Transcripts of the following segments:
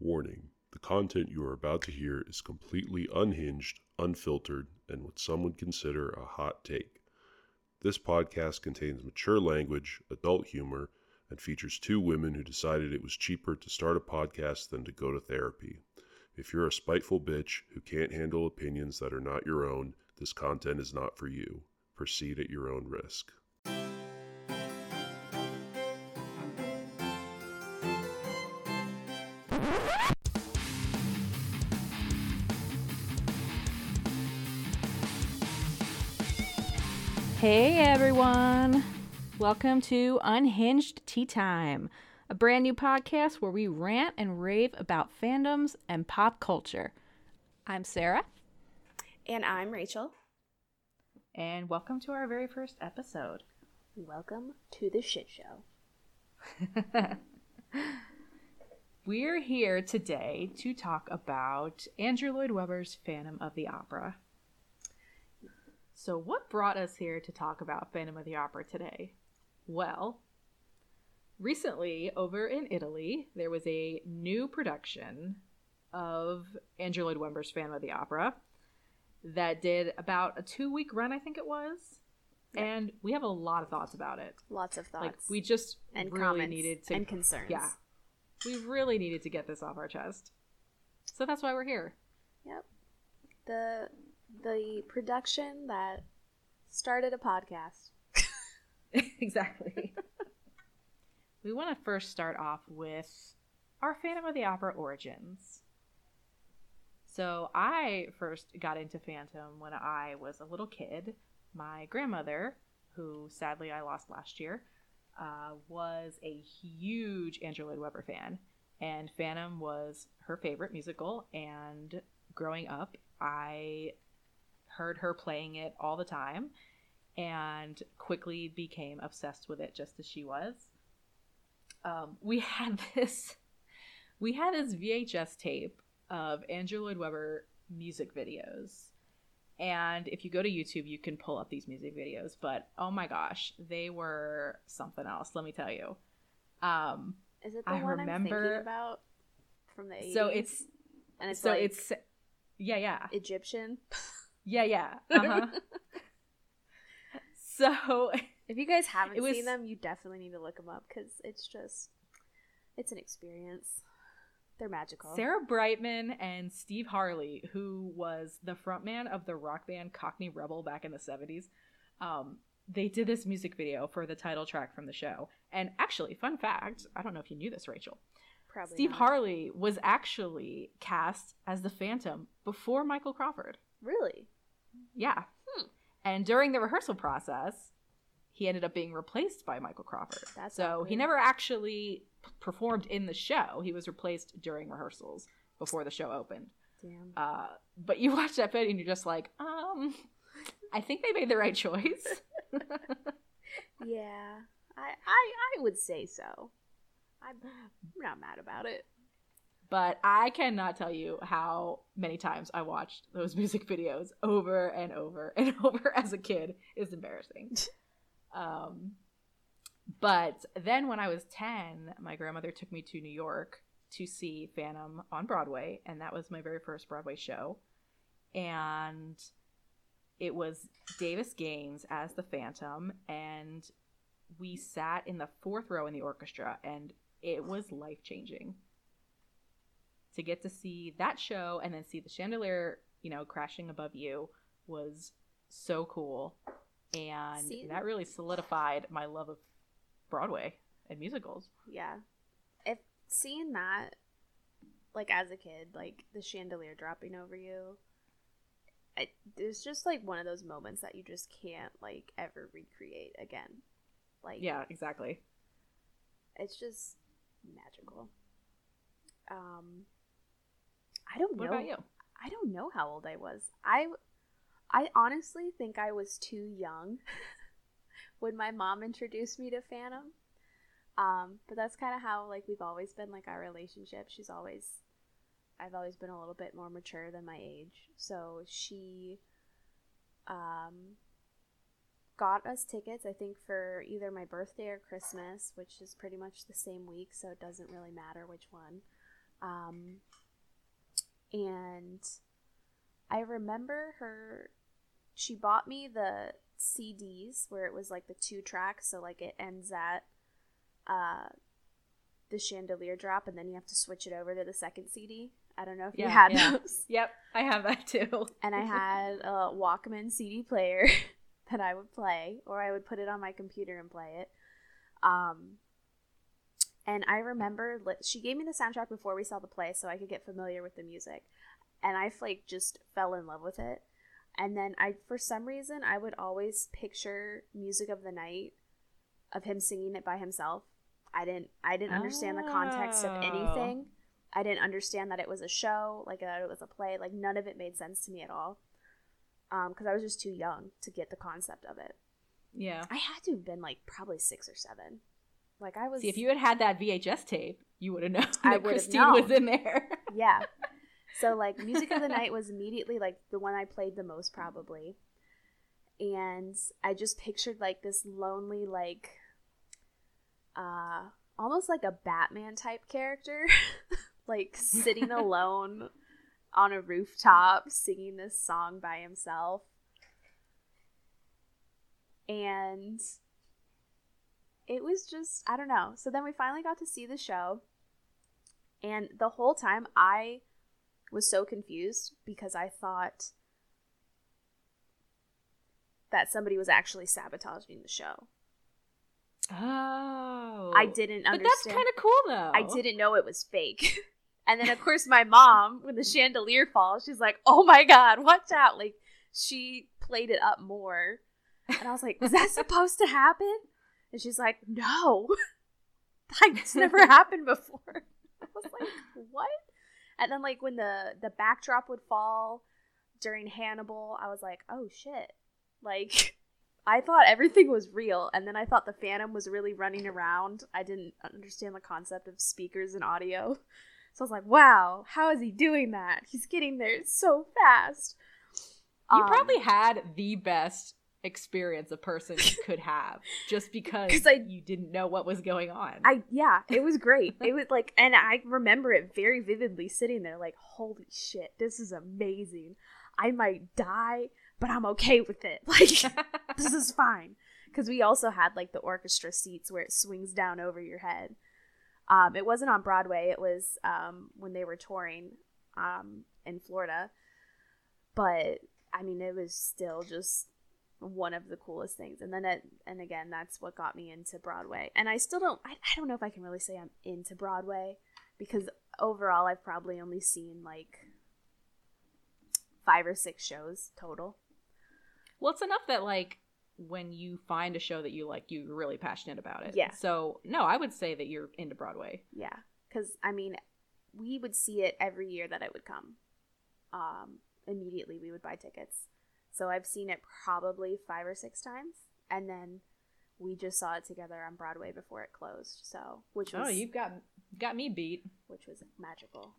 Warning the content you are about to hear is completely unhinged, unfiltered, and what some would consider a hot take. This podcast contains mature language, adult humor, and features two women who decided it was cheaper to start a podcast than to go to therapy. If you're a spiteful bitch who can't handle opinions that are not your own, this content is not for you. Proceed at your own risk. Everyone! Welcome to Unhinged Tea Time, a brand new podcast where we rant and rave about fandoms and pop culture. I'm Sarah, And I'm Rachel. and welcome to our very first episode. Welcome to the shit show. We're here today to talk about Andrew Lloyd Webber's Phantom of the Opera. So, what brought us here to talk about Phantom of the Opera today? Well, recently over in Italy, there was a new production of Andrew Lloyd Webber's Phantom of the Opera that did about a two week run, I think it was. And we have a lot of thoughts about it. Lots of thoughts. Like, we just and really comments needed to. and concerns. Yeah. We really needed to get this off our chest. So that's why we're here. Yep. The the production that started a podcast. exactly. we want to first start off with our Phantom of the Opera origins. So I first got into Phantom when I was a little kid. My grandmother, who sadly I lost last year, uh, was a huge Andrew Lloyd Webber fan, and Phantom was her favorite musical. And growing up, I heard her playing it all the time and quickly became obsessed with it just as she was. Um, we had this we had this VHS tape of Andrew Lloyd Webber music videos. And if you go to YouTube, you can pull up these music videos, but oh my gosh, they were something else, let me tell you. Um, Is it the I one I'm remember- thinking about from the 80s? so it's and it's so like it's yeah, yeah. Egyptian. Yeah, yeah. Uh-huh. so If you guys haven't was- seen them, you definitely need to look them up because it's just it's an experience. They're magical. Sarah Brightman and Steve Harley, who was the frontman of the rock band Cockney Rebel back in the 70s, um, they did this music video for the title track from the show. And actually, fun fact I don't know if you knew this, Rachel. Probably Steve not. Harley was actually cast as the Phantom before Michael Crawford. Really? Yeah. Hmm. And during the rehearsal process, he ended up being replaced by Michael Crawford. That's so he never actually p- performed in the show. He was replaced during rehearsals before the show opened. Damn. Uh, but you watch that video and you're just like, um, I think they made the right choice. yeah. I, I I would say so. I'm not mad about it. But I cannot tell you how many times I watched those music videos over and over and over as a kid. It's embarrassing. um, but then when I was 10, my grandmother took me to New York to see Phantom on Broadway, and that was my very first Broadway show. And it was Davis Gaines as the Phantom, and we sat in the fourth row in the orchestra, and it was life changing to get to see that show and then see the chandelier, you know, crashing above you was so cool. And See- that really solidified my love of Broadway and musicals. Yeah. If seeing that, like as a kid, like the chandelier dropping over you, it, it's just like one of those moments that you just can't like ever recreate again. Like, Yeah, exactly. it's just magical. Um, I don't What know. about you? I don't know how old I was. I I honestly think I was too young when my mom introduced me to Phantom. Um, but that's kind of how like we've always been like our relationship. She's always I've always been a little bit more mature than my age. So she um got us tickets I think for either my birthday or Christmas, which is pretty much the same week, so it doesn't really matter which one. Um, and I remember her. She bought me the CDs where it was like the two tracks, so like it ends at uh, the chandelier drop, and then you have to switch it over to the second CD. I don't know if you had yeah. those. Yep, I have that too. And I had a Walkman CD player that I would play, or I would put it on my computer and play it. Um, and I remember li- she gave me the soundtrack before we saw the play, so I could get familiar with the music. And I like just fell in love with it. And then I, for some reason, I would always picture music of the night of him singing it by himself. I didn't, I didn't understand the context of Oh. anything. I didn't understand that it was a show, like that it was a play. Like none of it made sense to me at all. Um, because I was just too young to get the concept of it. Yeah. I had to have been like probably six or seven. Like I was. See, if you had had that VHS tape, you would have known that Christine known. was in there. yeah. So like music of the night was immediately like the one I played the most probably. And I just pictured like this lonely like uh almost like a Batman type character like sitting alone on a rooftop singing this song by himself. And it was just I don't know. So then we finally got to see the show. And the whole time I was so confused because I thought that somebody was actually sabotaging the show. Oh. I didn't understand. But that's kind of cool though. I didn't know it was fake. and then of course my mom, when the chandelier falls, she's like, "Oh my god, watch out!" Like she played it up more, and I was like, "Was that supposed to happen?" And she's like, "No, that's never happened before." I was like, "What?" And then like when the the backdrop would fall during Hannibal, I was like, "Oh shit!" Like. I thought everything was real, and then I thought the Phantom was really running around. I didn't understand the concept of speakers and audio. So I was like, wow, how is he doing that? He's getting there so fast. You Um, probably had the best experience a person could have just because I- you didn't know what was going on. I yeah, it was great. It was like and I remember it very vividly sitting there like, holy shit, this is amazing. I might die, but I'm okay with it. Like this is fine because we also had like the orchestra seats where it swings down over your head um, it wasn't on broadway it was um, when they were touring um, in florida but i mean it was still just one of the coolest things and then it, and again that's what got me into broadway and i still don't I, I don't know if i can really say i'm into broadway because overall i've probably only seen like five or six shows total well, it's enough that like when you find a show that you like, you're really passionate about it. Yeah. So no, I would say that you're into Broadway. Yeah, because I mean, we would see it every year that it would come. Um, immediately we would buy tickets. So I've seen it probably five or six times, and then we just saw it together on Broadway before it closed. So which was Oh, you've got got me beat. which was magical.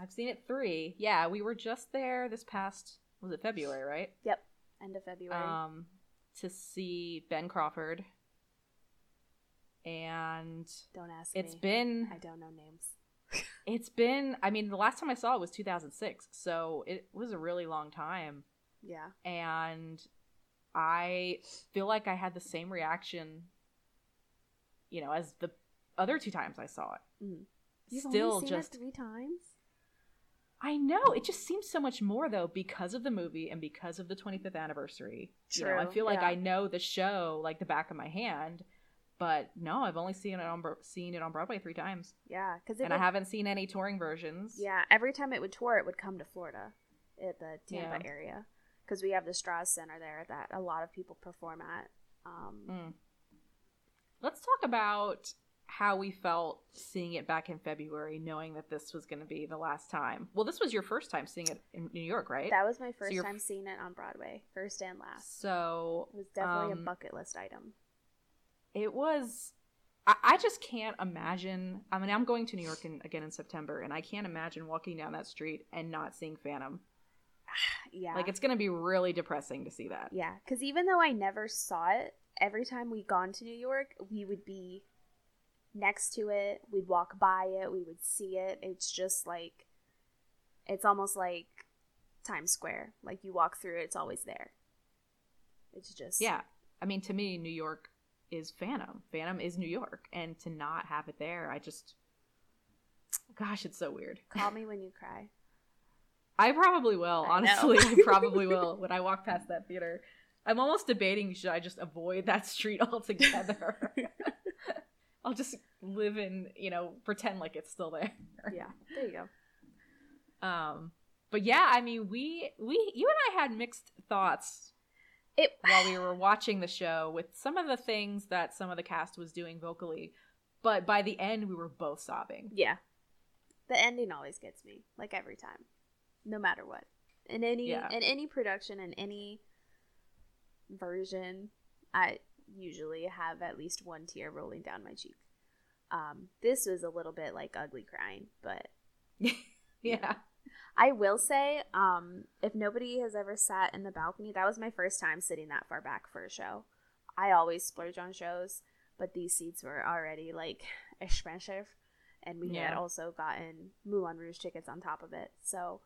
I've seen it three. Yeah, we were just there this past was it February, right? Yep, end of February. Um, to see Ben Crawford, and don't ask it's me. been I don't know names. It's been. I mean, the last time I saw it was 2006, so it was a really long time, Yeah, and I feel like I had the same reaction, you know, as the other two times I saw it. Mhm. you've Still just it three times. I know it just seems so much more though because of the movie and because of the 25th anniversary. You know, I feel like yeah. I know the show like the back of my hand, but no, I've only seen it on seen it on Broadway three times, Yeah, because and I haven't seen any touring versions. Yeah, every time it would tour, it would come to Florida, at the Tampa Yeah. area, because we have the Straz Center there that a lot of people perform at. Um, Mm. Let's talk about how we felt seeing it back in February, knowing that this was going to be the last time. Well, this was your first time seeing it in New York, right? That was my 1st you're- time seeing it on Broadway, first and last. so It was definitely um, a bucket list item. It was I, I just can't imagine i mean i'm going to new york in, again in september and i can't imagine walking down that street and not seeing phantom Yeah, like it's going to be really depressing to see that yeah, because even though I never saw it, every time we gone to New York, we would be next to it. We'd walk by it. We would see it. It's just like, it's almost like Times Square. Like you walk through it, it's always there. It's just Yeah. I mean, to me, New York is Phantom. Phantom is New York. And to not have it there, I just. Gosh, it's so weird. Call me when you cry. I probably will. I. Honestly, I probably will when I walk past that theater. I'm almost debating should I just avoid that street altogether? I'll just live in, you know, pretend like it's still there. Yeah, there you go. Um, but yeah, I mean, we we you and I had mixed thoughts It while we were watching the show with some of the things that some of the cast was doing vocally, but by the end we were both sobbing. yeah. The ending always gets me, like every time, no matter what. In any Yeah. in any production in any version, I usually have at least one tear rolling down my cheek. Um, this was a little bit like ugly crying, but yeah. I will say, um, if nobody has ever sat in the balcony, that was my first time sitting that far back for a show. I always splurge on shows, but these seats were already like expensive, and we had also gotten Moulin Rouge tickets on top of it. So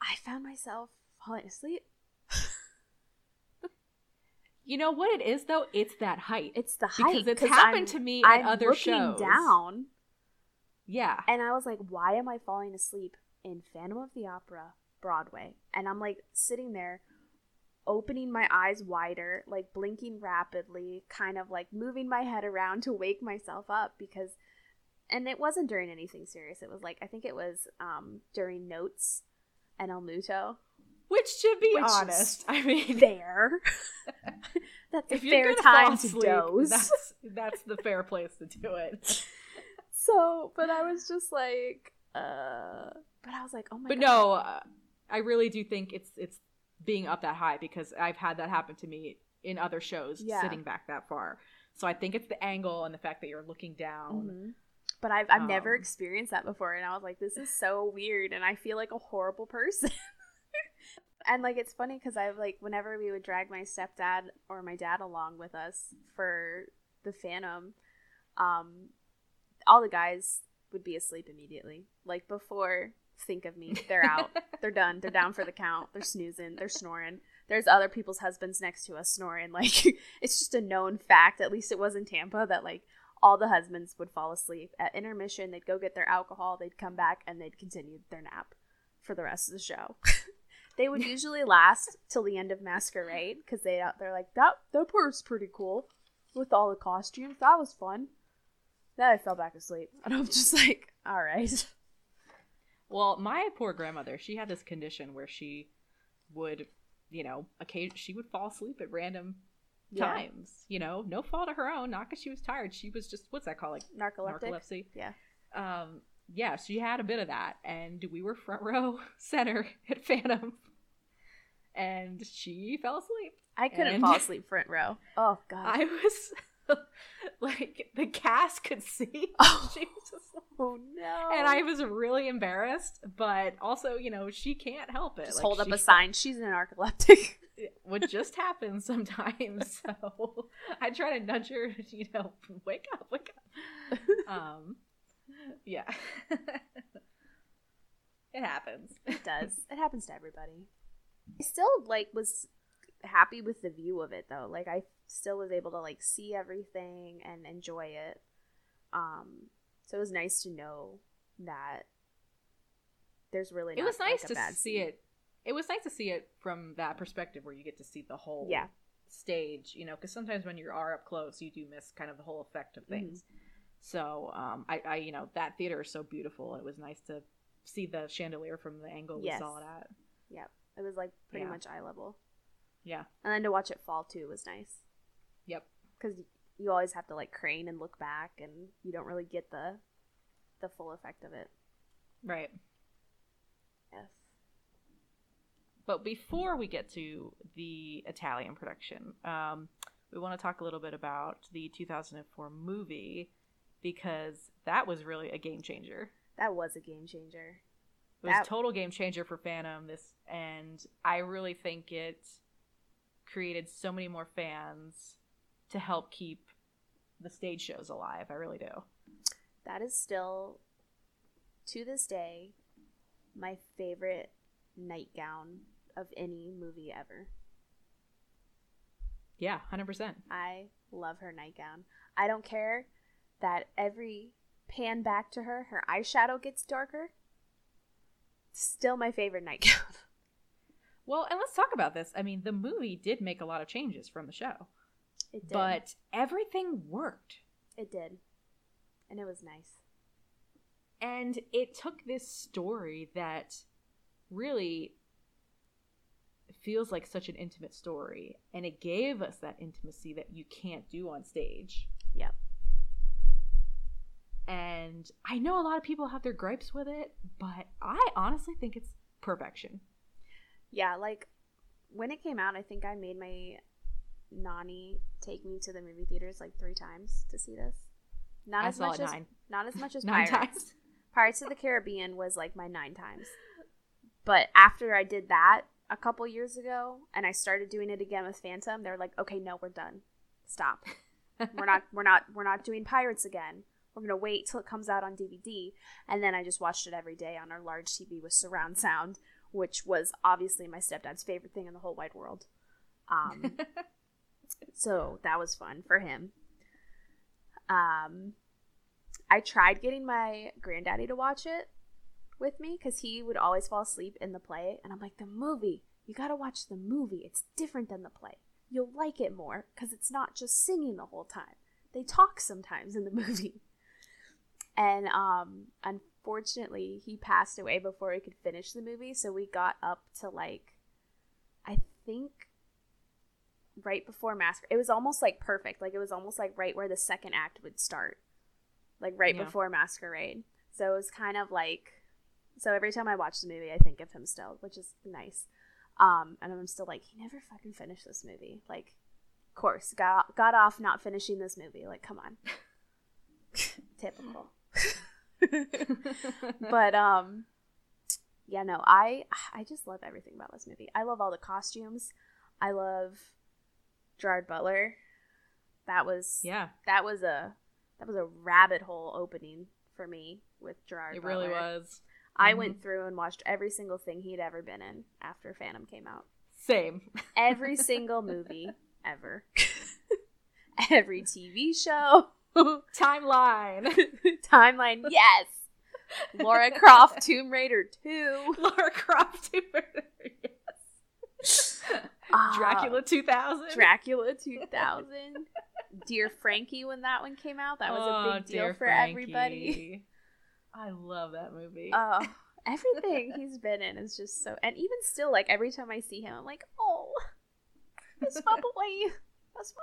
I found myself falling asleep. You know what it is though? It's that height. It's the height because it's happened I'm- to me I'm at other looking shows. down, Yeah. and I was like, "Why am I falling asleep in Phantom of the Opera Broadway?" And I'm like sitting there, opening my eyes wider, like blinking rapidly, kind of like moving my head around to wake myself up because, and it wasn't during anything serious. It was like I think it was um during notes and Il Muto. Which to be Which honest, I mean Fair. That's a if fair time to doze. That's that's the fair place to do it. So, but I was just like, uh, but I was like, oh my But god. no, uh, I really do think it's it's being up that high because I've had that happen to me in other shows Yeah. sitting back that far. So I think it's the angle and the fact that you're looking down. Mhm. But I've I've never Um, experienced that before, and I was like, this is so weird, and I feel like a horrible person. and like it's funny because I've like whenever we would drag my stepdad or my dad along with us for the Phantom, um, all the guys would be asleep immediately. Like before, think of me, they're out, they're done, they're down for the count, they're snoozing, they're snoring. There's other people's husbands next to us snoring. Like it's just a known fact. At least it was in Tampa that like all the husbands would fall asleep at intermission. They'd go get their alcohol. They'd come back and they'd continue their nap for the rest of the show. they would usually last till the end of Masquerade because they they're like that that part's pretty cool with all the costumes. That was fun. Then I fell back asleep and I'm just like, all right. Well, my poor grandmother, she had this condition where she would, you know, occasion she would fall asleep at random Yeah. times. You know, no fault of her own, not because she was tired. She was just what's that called, like Narcoleptic. narcolepsy. Yeah. Um, yeah, she had a bit of that, and we were front row center at Phantom, and she fell asleep. I couldn't fall asleep front row. Oh god. I was like, the cast could see. Oh. She was just like- oh no. and I was really embarrassed, but also, you know, she can't help it. just Like, hold up a sign. She's an narcoleptic. What just happens sometimes. So I try to nudge her, you know, wake up, wake up. Um, yeah, it happens. It does. It happens to everybody. I still like was happy with the view of it though. Like I still was able to like see everything and enjoy it. Um so it was nice to know that there's really It was nice like, to see scene. it. It was nice to see it from that perspective where you get to see the whole Yeah. stage, you know, because sometimes when you are up close, you do miss kind of the whole effect of Mm-hmm. things. So, um, I, I, you know, that theater is so beautiful. It was nice to see the chandelier from the angle Yes. we saw it at. Yep. It was like pretty Yeah. much eye level. Yeah. And then to watch it fall too was nice Yep. cuz you always have to like crane and look back and you don't really get the the full effect of it. Right. Yes. But before we get to the Italian production, um, we want to talk a little bit about the 2004 movie because that was really a game changer. That was a game changer. It was That- a total game changer for Phantom. This, and I really think it created so many more fans to help keep the stage shows alive. I really do. That is still, to this day, my favorite nightgown of any movie ever. Yeah, hundred percent. I love her nightgown. I don't care that every pan back to her, her eyeshadow gets darker. Still my favorite nightgown. Well, and let's talk about this. I mean, the movie did make a lot of changes from the show, It did. but everything worked. it did. And it was nice. And it took this story that really feels like such an intimate story, and it gave us that intimacy that you can't do on stage. Yep. And I know a lot of people have their gripes with it, but I honestly think it's perfection. Yeah, like when it came out, I think I made my nanny take me to the movie theaters like three times to see this. Not I as much as nine. not as much as Nine Pirates. times. Pirates of the Caribbean was like my nine times. But after I did that a couple years ago and I started doing it again with Phantom, they're like, "Okay, no, we're done. Stop. we're not we're not we're not doing Pirates again. We're going to wait till it comes out on DVD." And then I just watched it every day on our large TV with surround sound, which was obviously my stepdad's favorite thing in the whole wide world. Um so that was fun for him. Um, I tried getting my granddaddy to watch it with me because he would always fall asleep in the play, and I'm like, the movie, you gotta watch the movie. It's different than the play. You'll like it more because it's not just singing the whole time. They talk sometimes in the movie. And um, unfortunately, he passed away before we could finish the movie, so we got up to like, I think right before Masquerade. It was almost like perfect. Like it was almost like right where the second act would start. Like right Yeah. before Masquerade. So it was kind of like so every time I watch the movie I think of him still, which is nice. Um and I'm still like, he never fucking finished this movie. Like of course, got got off not finishing this movie. Like, come on. Typical. but um yeah no i i just love everything about this movie i love all the costumes i love gerard butler that was yeah, that was a that was a rabbit hole opening for me with gerard it really was. i Mhm. went through and watched every single thing he'd ever been in after phantom came out Same. every single movie ever every tv show Timeline. timeline yes laura croft tomb raider 2 Laura Croft. Tomb Raider, yes. Ah, Dracula 2000. Dracula 2000. Dear Frankie, when that one came out, that was a Oh, big deal for everybody. I love that movie. Oh, everything he's been in is just so. And even still, like every time I see him, I'm like, oh, that's my boy. That's my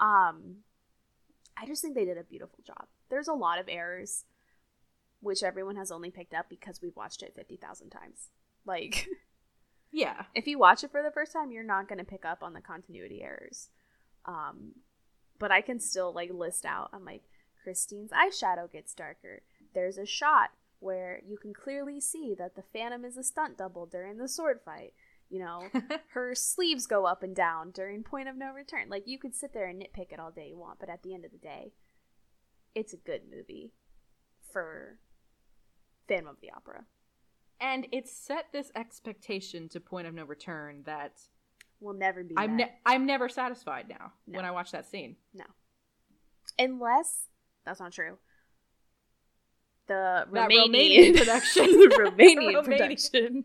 boy. Um, I just think they did a beautiful job. There's a lot of errors, which everyone has only picked up because we've watched it fifty thousand times. Like. Yeah. if you watch it for the first time, you're not going to pick up on the continuity errors. Um, but I can still like list out. I'm like, Christine's eyeshadow gets darker. There's a shot where you can clearly see that the Phantom is a stunt double during the sword fight. You know, her sleeves go up and down during Point of No Return. Like you could sit there and nitpick it all day you want, but at the end of the day, it's a good movie for Phantom of the Opera. And it set this expectation to point of no return that Will never be. I'm ne- I'm never satisfied now No. when I watch that scene. No, unless that's not true. The Romanian, Romanian production. the Romanian Romanian. production,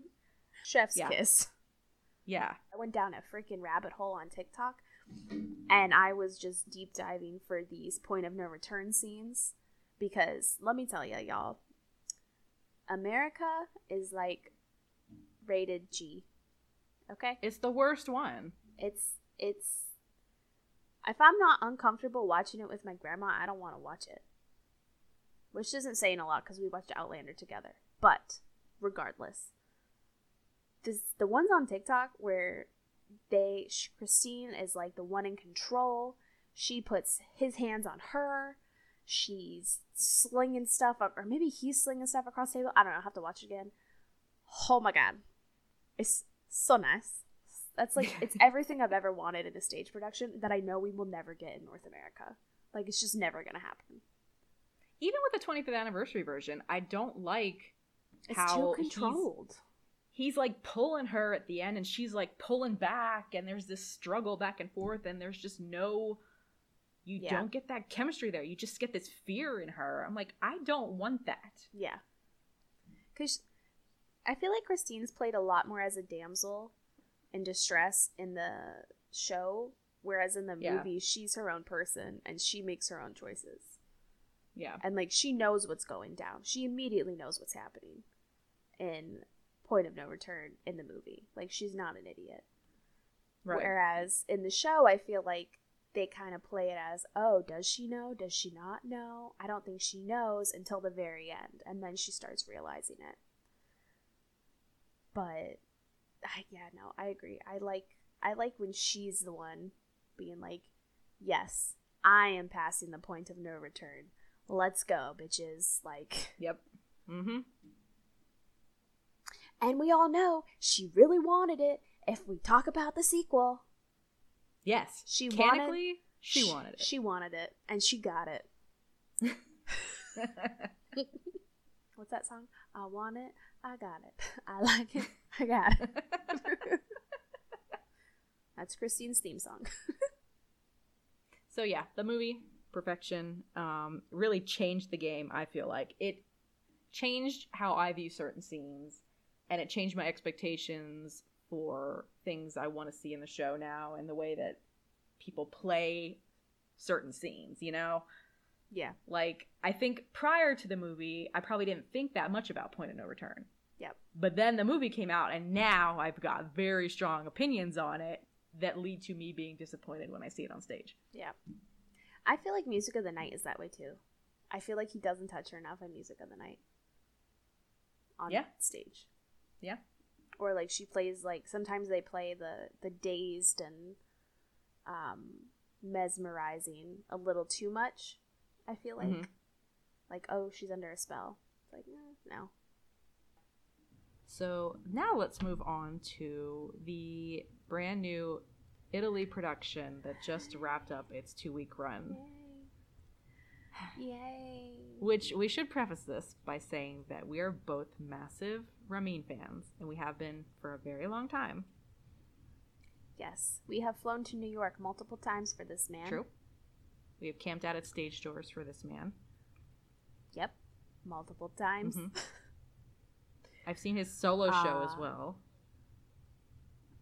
Chef's Yeah. Kiss. Yeah. I went down a freaking rabbit hole on TikTok, and I was just deep diving for these point of no return scenes because let me tell you, y'all, America is like rated G. Okay, It's the worst one. it's it's. If I'm not uncomfortable watching it with my grandma, I don't want to watch it. Which isn't saying a lot because we watched Outlander together. But regardless, this the ones on TikTok where they Christine is like the one in control. She puts his hands on her. She's slinging stuff, up, or maybe he's slinging stuff across the table. I don't know. I have to watch it again. Oh my god, it's so nice. That's like it's everything I've ever wanted in a stage production that I know we will never get in North America. Like it's just never gonna happen. Even with the 25th anniversary version, I don't like It's how too he's- controlled. he's like pulling her at the end and she's like pulling back and there's this struggle back and forth and there's just no you Yeah. don't get that chemistry there you just get this fear in her i'm like i don't want that Yeah. Because I feel like Christine's played a lot more as a damsel in distress in the show, whereas in the Yeah. movie, she's her own person and she makes her own choices. yeah And, like, she knows what's going down. She immediately knows what's happening in Point of No Return in the movie. Like, she's not an idiot. right Whereas in the show, I feel like they kind of play it as, oh, does she know? Does she not know? I don't think she knows until the very end, and then she starts realizing it. But I, yeah, no, I agree. I like I like when she's the one being like, yes, I am passing the point of no return. Let's go, bitches. Like, yep mm-hmm and we all know she really wanted it. If we talk about the sequel, yes She wanted- Mechanically, she wanted it She wanted it, and she got it. What's that song? I want it, I got it. I like it, I got it. That's Christine's theme song. so yeah the movie perfection um really changed the game i feel like it changed how i view certain scenes and it changed my expectations for things i want to see in the show now and the way that people play certain scenes you know Yeah. like i think prior to the movie i probably didn't think that much about point of no return Yep. but then the movie came out and now i've got very strong opinions on it that lead to me being disappointed when i see it on stage Yeah. I feel like Music of the Night is that way too. I feel like he doesn't touch her enough in Music of the Night. On Yeah. stage. Yeah. Or like she plays like sometimes they play the the dazed and um mesmerizing a little too much. I feel like Mhm. like oh she's under a spell. It's like eh, no. So now let's move on to the brand new Italy production that just wrapped up its two week run. Yay. Yay. Which we should preface this by saying that we are both massive Ramin fans, and we have been for a very long time. Yes. We have flown to New York multiple times for this man. True. We have camped out at stage doors for this man. Yep. Multiple times. Mhm. I've seen his solo show as Ah. well.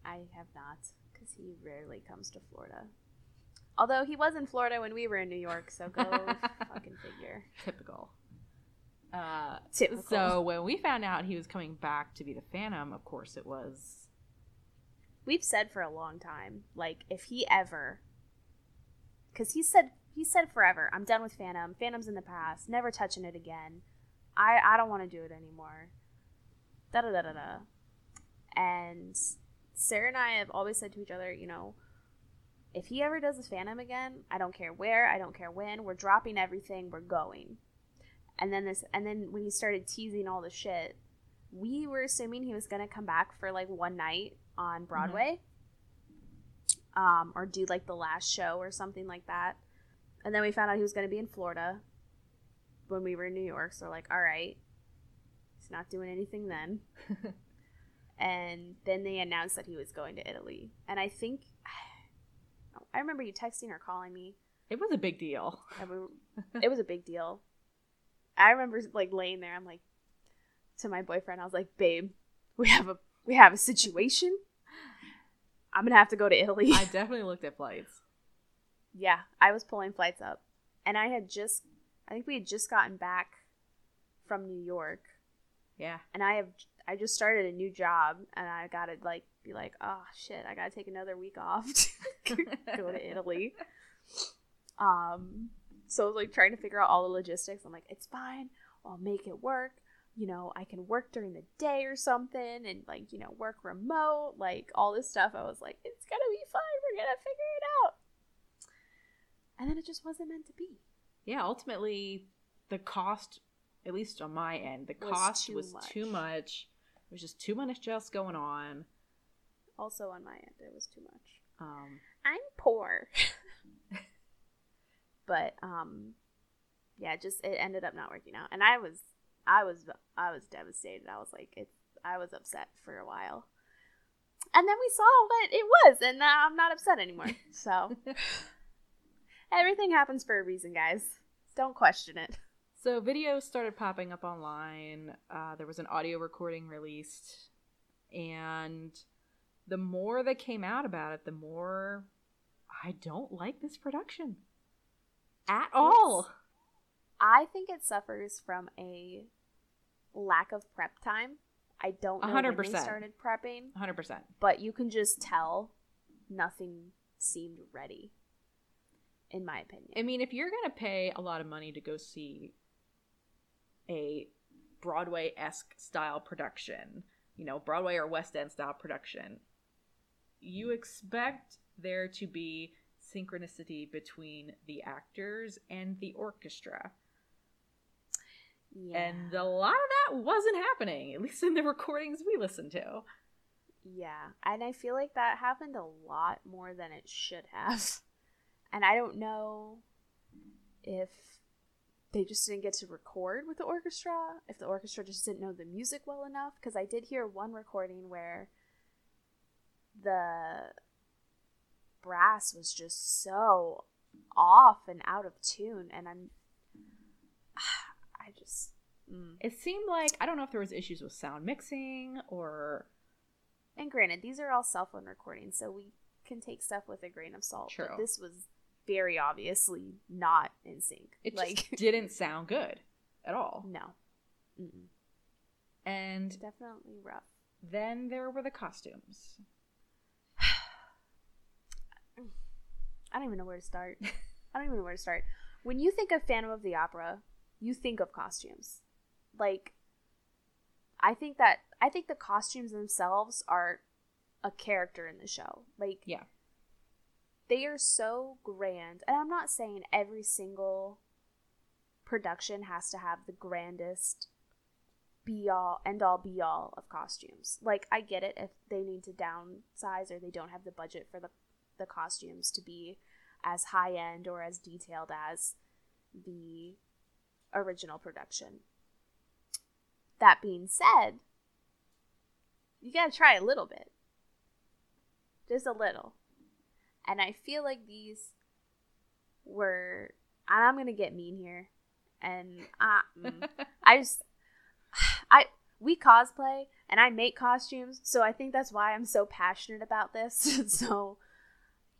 I have not, because he rarely comes to Florida. Although he was in Florida when we were in New York, so go fucking figure. Typical. Uh, so when we found out he was coming back to be the Phantom, of course it was we've said for a long time, like if he ever, because he said he said forever, I'm done with Phantom. Phantom's in the past. Never touching it again. I I don't want to do it anymore. Da da da da da. And Sarah and I have always said to each other, you know, if he ever does the Phantom again, I don't care where, I don't care when, we're dropping everything, we're going. And then this, and then when he started teasing all the shit, we were assuming he was gonna come back for like one night on Broadway, um, or do like the last show or something like that. And then we found out he was gonna be in Florida when we were in New York. So like, all right, he's not doing anything then. and then they announced that he was going to Italy, and I think I remember you texting or calling me. it was a big deal. It was a big deal. I remember like laying there. I'm like to my boyfriend. I was like, "Babe, we have a we have a situation. I'm gonna have to go to Italy." I definitely looked at flights. yeah, I was pulling flights up, and I had just I think we had just gotten back from New York, Yeah. and I have I just started a new job, and I gotta like be like, "Oh shit, I gotta take another week off to go to Italy." Um, so I was like trying to figure out all the logistics. I'm like, it's fine. I'll make it work. You know, I can work during the day or something and like, you know, work remote, like all this stuff. I was like, it's gonna be fine. We're gonna figure it out. And then it just wasn't meant to be. Yeah, ultimately, the cost, at least on my end, the Was cost too was much. too much. There was just too much else going on. Also on my end, it was too much. Um, I'm poor. but um yeah, just it ended up not working out. And I was I was I was devastated. I was like it I was upset for a while. And then we saw what it was and now I'm not upset anymore. So everything happens for a reason, guys. Don't question it. so videos started popping up online. Uh, there was an audio recording released, and the more that came out about it, the more I don't like this production at all. I think it suffers from a lack of prep time. I don't know when they 100%. started prepping, 100%. but you can just tell nothing seemed ready. In my opinion. I mean, if you're going to pay a lot of money to go see a Broadway esque style production, you know, Broadway or West End style production, you expect there to be synchronicity between the actors and the orchestra. yeah. And a lot of that wasn't happening, at least in the recordings we listened to. Yeah, and I feel like that happened a lot more than it should have. And I don't know if they just didn't get to record with the orchestra, if the orchestra just didn't know the music well enough. Because I did hear one recording where the brass was just so off and out of tune, and I'm. I just. Mm. It seemed like, I don't know if there was issues with sound mixing or And granted, these are all cell phone recordings, so we can take stuff with a grain of salt. True. But this was very obviously not in sync. it like just didn't sound good at all. no, Mm-mm. And definitely rough. then there were the costumes. I don't even know where to start. I don't even know where to start. When you think of Phantom of the Opera, you think of costumes. Like, I think that I think the costumes themselves are a character in the show. Like, Yeah. they are so grand and i'm not saying every single production has to have the grandest be all end all be all of costumes like i get it if they need to downsize or they don't have the budget for the the costumes to be as high end or as detailed as the original production that being said you gotta try a little bit just a little and I feel like these were. and I'm gonna get mean here, and I, mm, I just, I we cosplay and I make costumes, so I think that's why I'm so passionate about this. so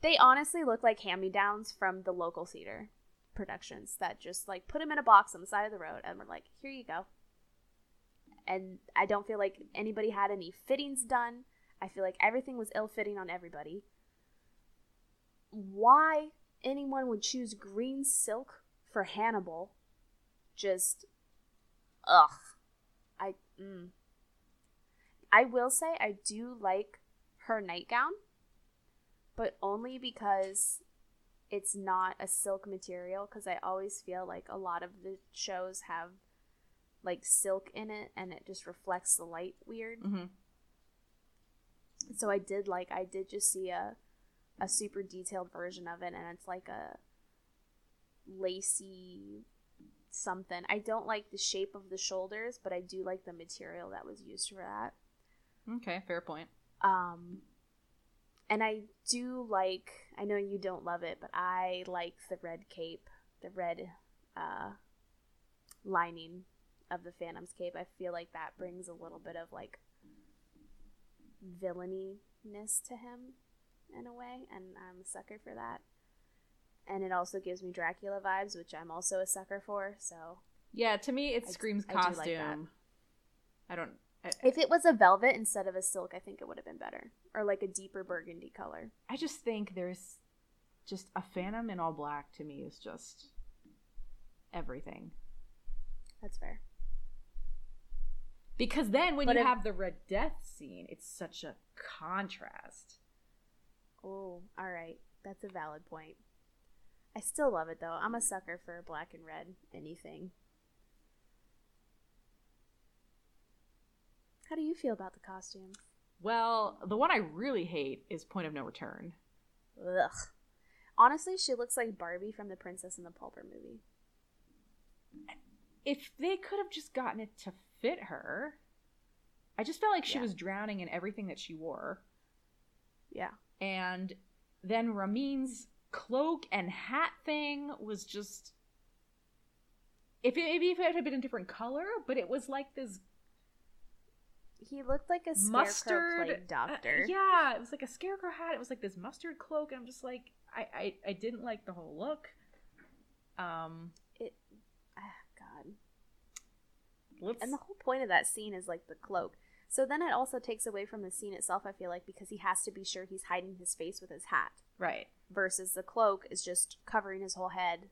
they honestly look like hand-me-downs from the local theater productions that just like put them in a box on the side of the road and we're like, here you go. And I don't feel like anybody had any fittings done. I feel like everything was ill-fitting on everybody why anyone would choose green silk for Hannibal. Just, ugh. I, mm. I will say I do like her nightgown, but only because it's not a silk material. Because I always feel like a lot of the shows have like silk in it, and it just reflects the light weird. Mm-hmm. So I did like I did just see a a super detailed version of it and it's like a lacy something. I don't like the shape of the shoulders, but I do like the material that was used for that. Okay, fair point. Um and I do like I know you don't love it, but I like the red cape, the red uh lining of the Phantom's cape. I feel like that brings a little bit of like villaininess to him in a way, and I'm a sucker for that. And it also gives me Dracula vibes, which I'm also a sucker for. So Yeah, to me, it I- screams I do like costume. I don't. I, if it was a velvet instead of a silk, I think it would have been better, or like a deeper burgundy color. I just think there's just a phantom in all black to me is just everything. That's fair. Because then when But you if- have the red death scene, it's such a contrast. Oh, all right, that's a valid point. I still love it though. I'm a sucker for black and red anything. How do you feel about the costumes? Well, the one I really hate is Point of No Return. Ugh. Honestly, she looks like Barbie from the Princess and the Pauper movie. If they could have just gotten it to fit her, I just felt like she Yeah. was drowning in everything that she wore. Yeah. And then Ramin's cloak and hat thing was just. If it, maybe if it had been a different color, but it was like this He looked like a scarecrow mustard doctor. uh, yeah, it was like a scarecrow hat. It was like this mustard cloak, and I'm just like, I, I, I didn't like the whole look. Um, It Ah, God. let's. And the whole point of that scene is like the cloak. So then it also takes away from the scene itself, I feel like, because he has to be sure he's hiding his face with his hat. right. Versus the cloak is just covering his whole head.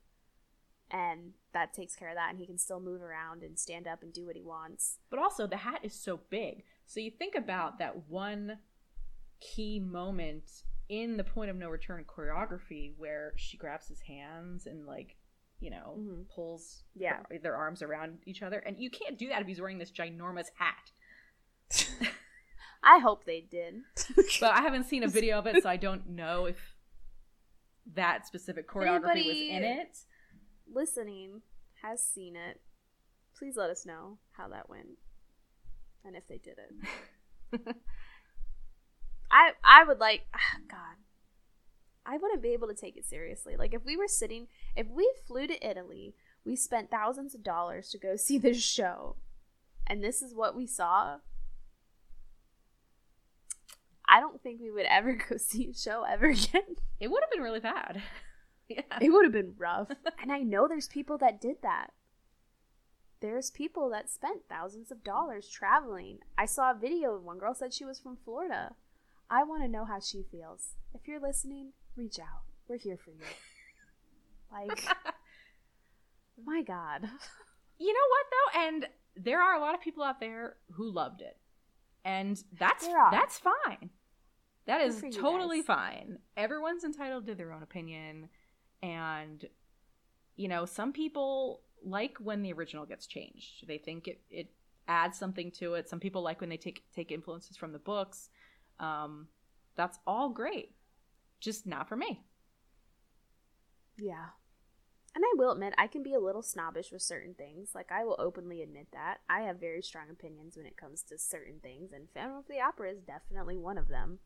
And that takes care of that, and he can still move around and stand up and do what he wants. But also, the hat is so big. So you think about that one key moment in the point of no return choreography where she grabs his hands and, like, you know, Mhm. pulls Yeah. their, their arms around each other. And you can't do that if he's wearing this ginormous hat. I hope they did. But I haven't seen a video of it, so I don't know if that specific choreography was in it. Listening has seen it. Please let us know how that went. And if they did it. I I would like ah, God. I wouldn't be able to take it seriously. Like if we were sitting if we flew to Italy, we spent thousands of dollars to go see this show, and this is what we saw. I don't think we would ever go see a show ever again. It would have been really bad. Yeah. It would have been rough. and I know there's people that did that. There's people that spent thousands of dollars traveling. I saw a video of one girl said she was from Florida. I want to know how she feels. If you're listening, reach out. We're here for you. Like, my God. You know what though? And there are a lot of people out there who loved it. And that's that's fine. That is totally guys. fine. Everyone's entitled to their own opinion and you know, some people like when the original gets changed. They think it it adds something to it. Some people like when they take take influences from the books. Um that's all great. Just not for me. Yeah. And I will admit, I can be a little snobbish with certain things. Like, I will openly admit that. I have very strong opinions when it comes to certain things, and Phantom of the Opera is definitely one of them.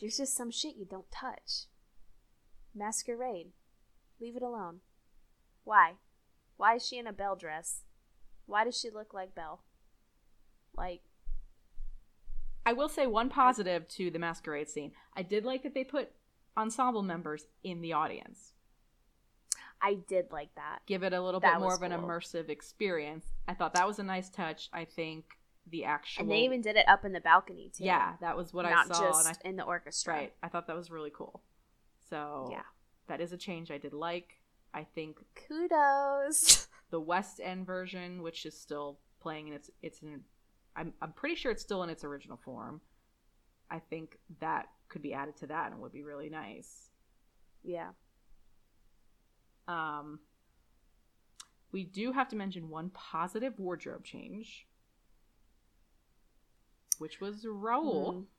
There's just some shit you don't touch. Masquerade. Leave it alone. Why? Why is she in a Belle dress? Why does she look like Belle? Like, I will say one positive to the masquerade scene. I did like that they put ensemble members in the audience. I did like that. Give it a little That bit more of an cool. immersive experience. I thought that was a nice touch. I think the actual And they even did it up in the balcony, too. yeah, that was what Not I saw, just and I in the orchestra. right. I thought that was really cool. So Yeah. that is a change I did like. I think Kudos. the West End version, which is still playing in its it's in I'm I'm pretty sure it's still in its original form. I think that could be added to that and would be really nice. yeah. Um, we do have to mention one positive wardrobe change, which was Raoul.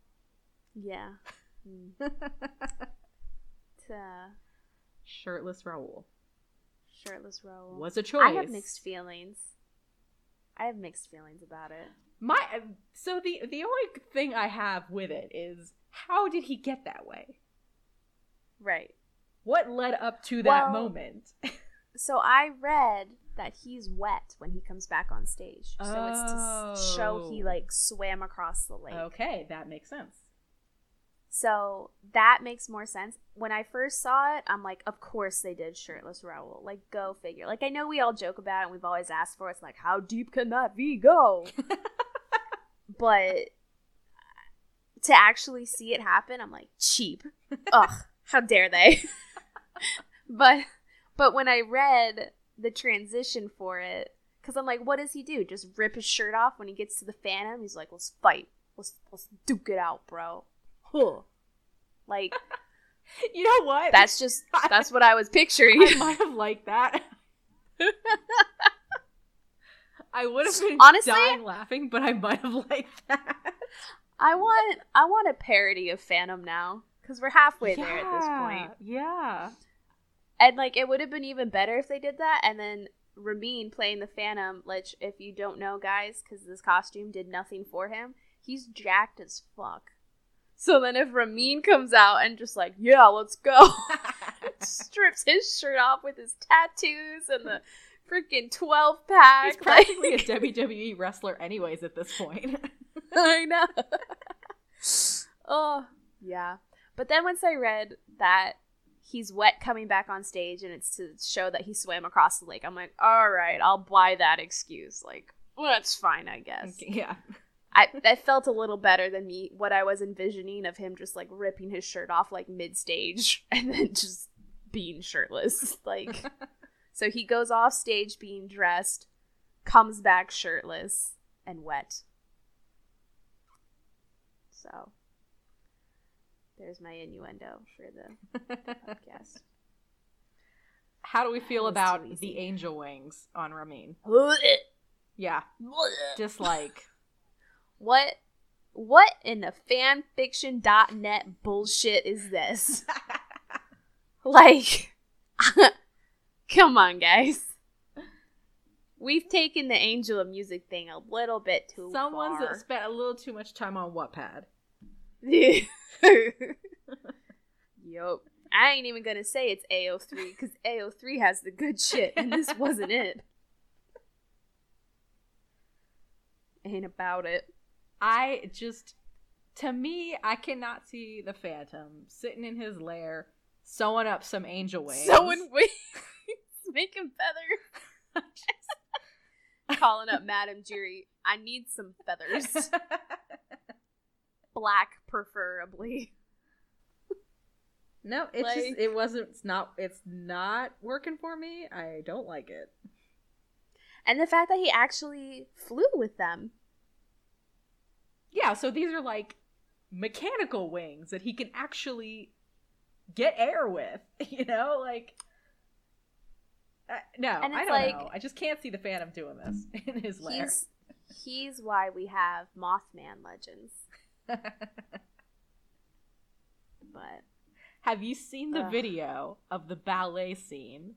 Mm. Yeah. Mm. Uh, Shirtless Raoul. shirtless Raoul was a choice. I have mixed feelings. I have mixed feelings about it. My so the the only thing I have with it is how did he get that way? Right. What led up to that Well, moment? So I read that he's wet when he comes back on stage. So it's to show he Oh. like swam across the lake. okay, that makes sense. So that makes more sense. When I first saw it, I'm like, of course they did shirtless Raoul. Like, go figure. Like, I know we all joke about it and we've always asked for it. It's like, how deep can that V go? but to actually see it happen, I'm like, cheap. Ugh, how dare they? but but when I read the transition for it, because I'm like, what does he do? Just rip his shirt off when he gets to the Phantom? He's like, let's fight. Let's let's duke it out, bro. Huh. Like You know what? that's just that's what I was picturing. I might have liked that. I would have been Honestly- dying laughing, but I might have liked that. I want I want a parody of Phantom now because we're halfway there at this point. Yeah. And like it would have been even better if they did that. And then Ramin playing the Phantom, which if you don't know, guys, because this costume did nothing for him, he's jacked as fuck. So then if Ramin comes out and just like, yeah, let's go, strips his shirt off with his tattoos and the freaking twelve pack. He's practically like... a WWE wrestler, anyways. At this point, I know. oh yeah, but then once I read that he's wet coming back on stage and it's to show that he swam across the lake, I'm like, all right, I'll buy that excuse. Like, well, that's fine, I guess. Yeah. I that felt a little better than me what I was envisioning of him just like ripping his shirt off like mid stage and then just being shirtless. Like so he goes off stage being dressed, comes back shirtless and wet. So there's my innuendo for the, the podcast. How do we feel about the angel wings on Ramin? yeah. Just like what what in the fanfiction.net bullshit is this? like come on guys. We've taken the Angel of Music thing a little bit too Someone's far. spent a little too much time on Wattpad. yup. I ain't even gonna say it's AO3 because AO3 has the good shit, and this wasn't it. Ain't about it. I just, to me, I cannot see the Phantom sitting in his lair, sewing up some angel wings. Sewing wings, making feathers. Calling up Madame Giry. I need some feathers. Black, preferably. No, it's like, just it wasn't. It's not. It's not working for me. I don't like it. And the fact that he actually flew with them yeah, so these are like mechanical wings that he can actually get air with, you know? Like uh, no, I don't like, know. I just can't see the Phantom doing this in his lair. He's, he's why we have Mothman legends. but have you seen the uh, video of the ballet scene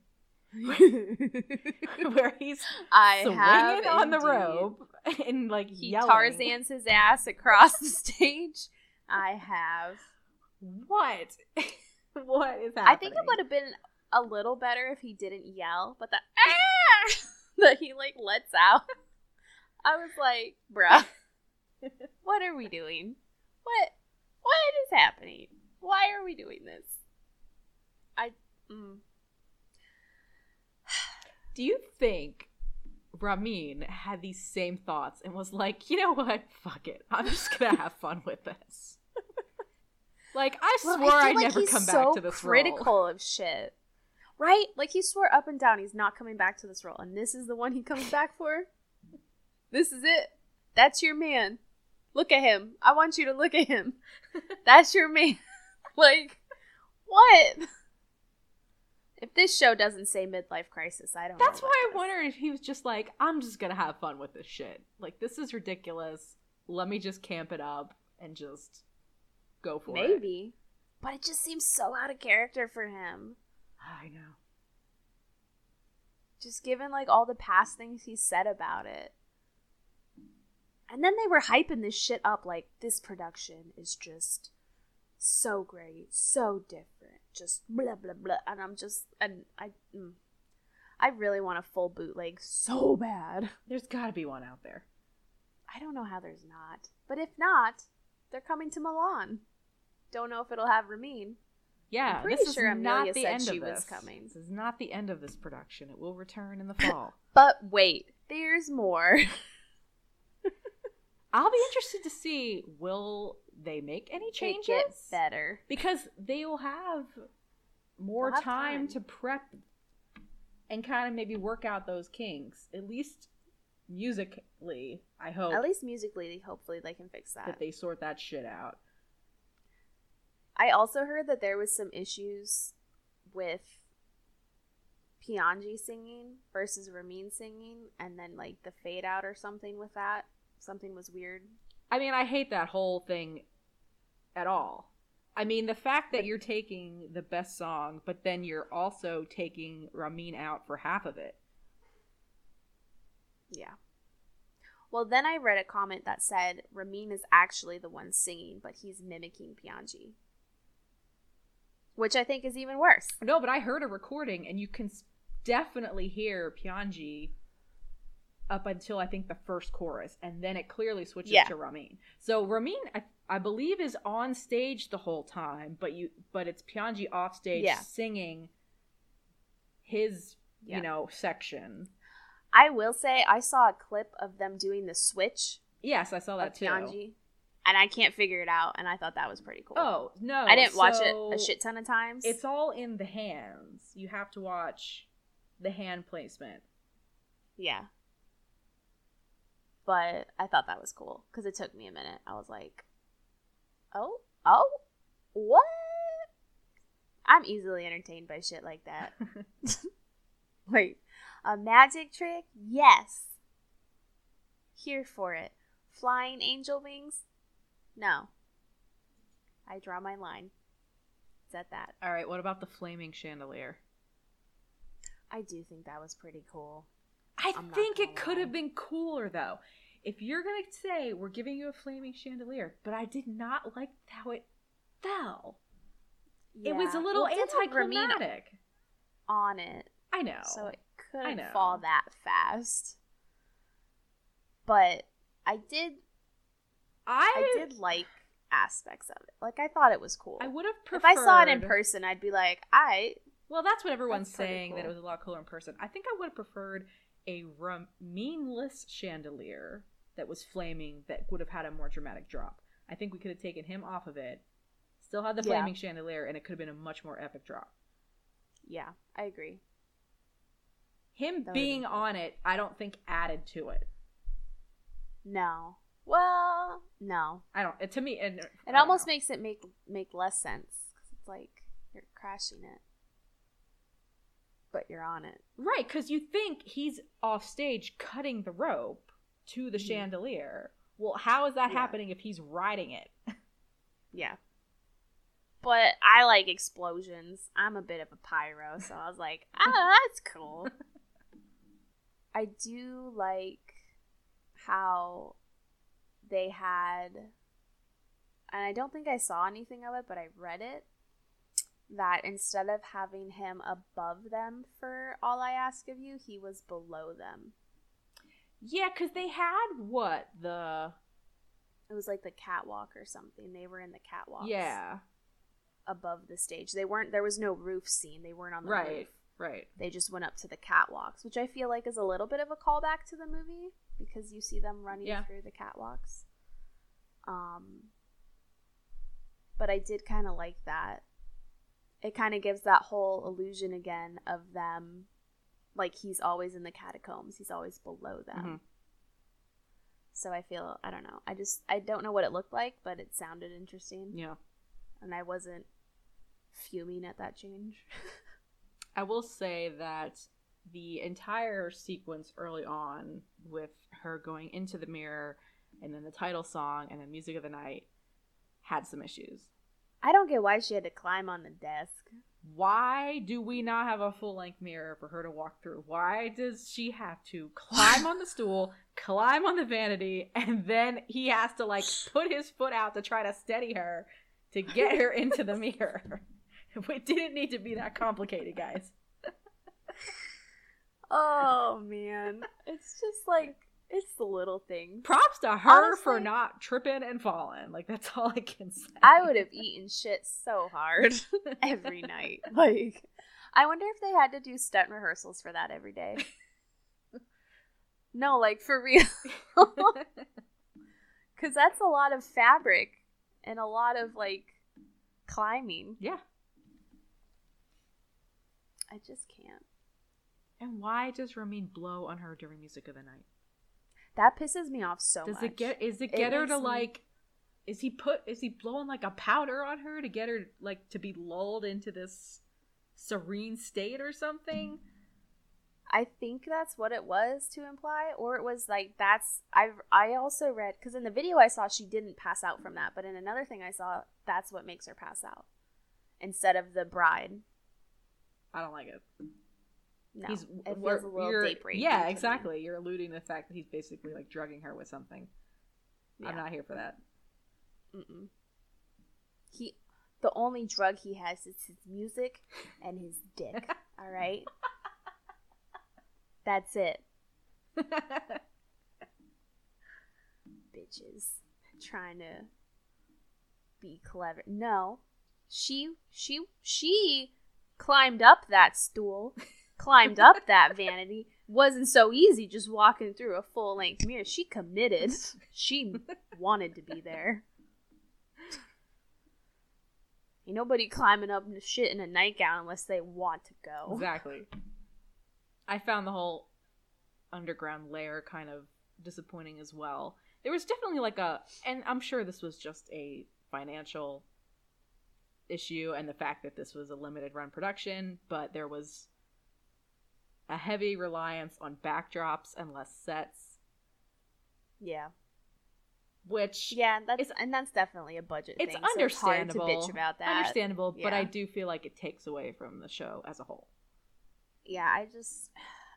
where he's I swinging on indeed. the rope and like he yelling. Tarzan's his ass across the stage. I have. What? what is happening? I think it would have been a little better if he didn't yell, but the ah! that he like lets out. I was like, bruh, what are we doing? What what is happening? Why are we doing this? I mm, do you think Ramin had these same thoughts and was like, you know what? Fuck it. I'm just gonna have fun with this. like I well, swore I would like never come so back to this critical role. of shit. Right? Like he swore up and down he's not coming back to this role, and this is the one he comes back for. This is it. That's your man. Look at him. I want you to look at him. That's your man. like, what? If this show doesn't say midlife crisis, I don't That's why I wonder if he was just like, I'm just gonna have fun with this shit. Like this is ridiculous. Let me just camp it up and just go for Maybe. it. Maybe. But it just seems so out of character for him. I know. Just given like all the past things he said about it. And then they were hyping this shit up like this production is just so great, so different, just blah blah blah. And I'm just, and I, mm, I really want a full bootleg so bad. There's got to be one out there. I don't know how there's not, but if not, they're coming to Milan. Don't know if it'll have Ramin. Yeah, I'm pretty sure Amelia said end she was coming. This is not the end of this production. It will return in the fall. but wait, there's more. I'll be interested to see will they make any changes? It better because they will have more have time, time to prep and kind of maybe work out those kinks. At least musically, I hope. At least musically, hopefully they can fix that. That they sort that shit out. I also heard that there was some issues with Piangi singing versus Ramin singing, and then like the fade out or something with that. Something was weird I mean, I hate that whole thing at all. I mean, the fact that you're taking the best song, but then you're also taking Ramin out for half of it. Yeah. Well, then I read a comment that said Ramin is actually the one singing, but he's mimicking Piangi. Which I think is even worse. No, but I heard a recording, and you can definitely hear Piangi up until I think the first chorus, and then it clearly switches Yeah. to Ramin. So Ramin, I, I believe, is on stage the whole time, but you, but it's Piangi off stage Yeah. singing his, Yeah. you know, section. I will say I saw a clip of them doing the switch Yes, I saw that too. And I can't figure it out, and I thought that was pretty cool. Oh no, I didn't watch it a shit ton of times. It's all in the hands. You have to watch the hand placement. yeah, but I thought that was cool because it took me a minute. I was like, oh, oh, what? I'm easily entertained by shit like that. Like a magic trick? Yes. Here for it. Flying angel wings? No. I draw my line. It's at that. All right, what about the flaming chandelier? I do think that was pretty cool. I I'm think it could have been cooler though. If you're gonna say we're giving you a flaming chandelier, but I did not like how it fell. It was a little Well, it didn't have Ramin anticlimactic. on it, I know. so it couldn't fall that fast. But I did I I did like aspects of it. Like I thought it was cool. I would have preferred if. I saw it in person, I'd be like, I Well, that's what everyone's That's saying that it was a lot cooler in person. I think I would have preferred a meanless chandelier that was flaming that would have had a more dramatic drop. I think we could have taken him off of it, still had the Yeah. flaming chandelier, and it could have been a much more epic drop. yeah, I agree. Him That being on it, I don't think added to it. No. Well, no. I don't. It, to me, and It almost makes it make make less sense 'cause it's like you're crashing it, but you're on it. right because you think he's off stage cutting the rope to the Mhm. chandelier. Well, how is that Yeah. happening if he's riding it? Yeah. But I like explosions. I'm a bit of a pyro, so I was like, ah, that's cool. I do like how they had, and I don't think I saw anything of it, but I read it, that instead of having him above them for All I Ask of You, he was below them. Yeah, because they had what the It was like the catwalk or something. They were in the catwalk. yeah above the stage. They weren't there was no roof scene. They weren't on the right roof. right They just went up to the catwalks, which I feel like is a little bit of a callback to the movie because you see them running Yeah. through the catwalks. Um but I did kind of like that. It kind of gives that whole illusion again of them like he's always in the catacombs. He's always below them. Mhm. So I feel I don't know. I just I don't know what it looked like, but it sounded interesting yeah. and I wasn't fuming at that change. I will say that the entire sequence early on with her going into the mirror and then the title song and then music of the night had some issues. I don't get why she had to climb on the desk. Why do we not have a full length mirror for her to walk through? Why does she have to climb on the stool, climb on the vanity, and then he has to like put his foot out to try to steady her to get her into the mirror? It didn't need to be that complicated, guys. Oh man, it's just like it's the little things. Props to her for not tripping and falling. Like that's all I can say. I would have eaten shit so hard every night. Like, I wonder if they had to do stunt rehearsals for that every day. No, like for real, because that's a lot of fabric and a lot of like climbing. yeah. I just can't. And why does Ramin blow on her during music of the night? That pisses me off so Does much. Does it get is it It get her to me- like is he put is he blowing like a powder on her to get her like to be lulled into this serene state or something? I think that's what it was to imply, or it was like that's I I also read because in the video I saw she didn't pass out from that, but in another thing I saw that's what makes her pass out instead of the bride. I don't like it. No, he's it feels a little rape. Yeah, to me. exactly. You're alluding to the fact that he's basically like drugging her with something. Yeah. I'm not here for that. Mm-mm. He, the only drug he has is his music and his dick. all right, that's it, bitches. Trying to be clever. No, she, she, she climbed up that stool, climbed up that vanity. Wasn't so easy just walking through a full length mirror. She committed. She wanted to be there. Ain't nobody climbing up shit in a nightgown unless they want to go. exactly. I found the whole underground layer kind of disappointing as well. There was definitely like a, and I'm sure this was just a financial issue and the fact that this was a limited run production, but there was a heavy reliance on backdrops and less sets, Yeah. which Yeah, that's It's- and that's definitely a budget it's thing. so it's understandable. bitch about that. understandable, but I do feel like it takes away from the show as a whole. Yeah, I just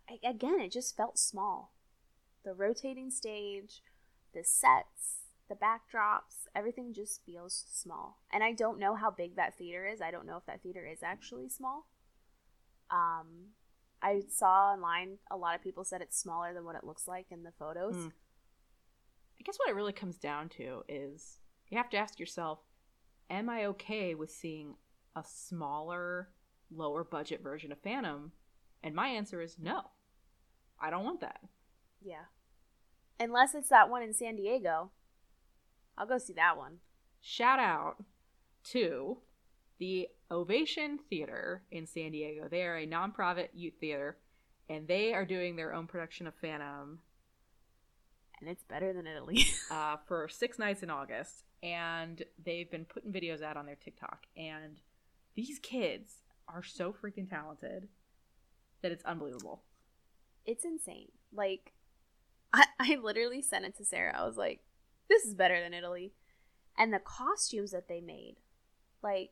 I, again, it just felt small. The rotating stage, the sets, the backdrops, everything just feels small. And I don't know how big that theater is. I don't know if that theater is actually small. Um I saw online a lot of people said it's smaller than what it looks like in the photos. Mm. I guess what it really comes down to is you have to ask yourself, am I okay with seeing a smaller, lower budget version of Phantom? And my answer is no. I don't want that. Yeah. Unless it's that one in San Diego. I'll go see that one. Shout out to the Ovation Theater in San Diego. They are a nonprofit youth theater, and they are doing their own production of Phantom And it's better than Italy. uh, for six nights in August, and they've been putting videos out on their TikTok. And these kids are so freaking talented that it's unbelievable. it's insane. Like, I, I literally sent it to Sarah. I was like, this is better than Italy. And the costumes that they made, like,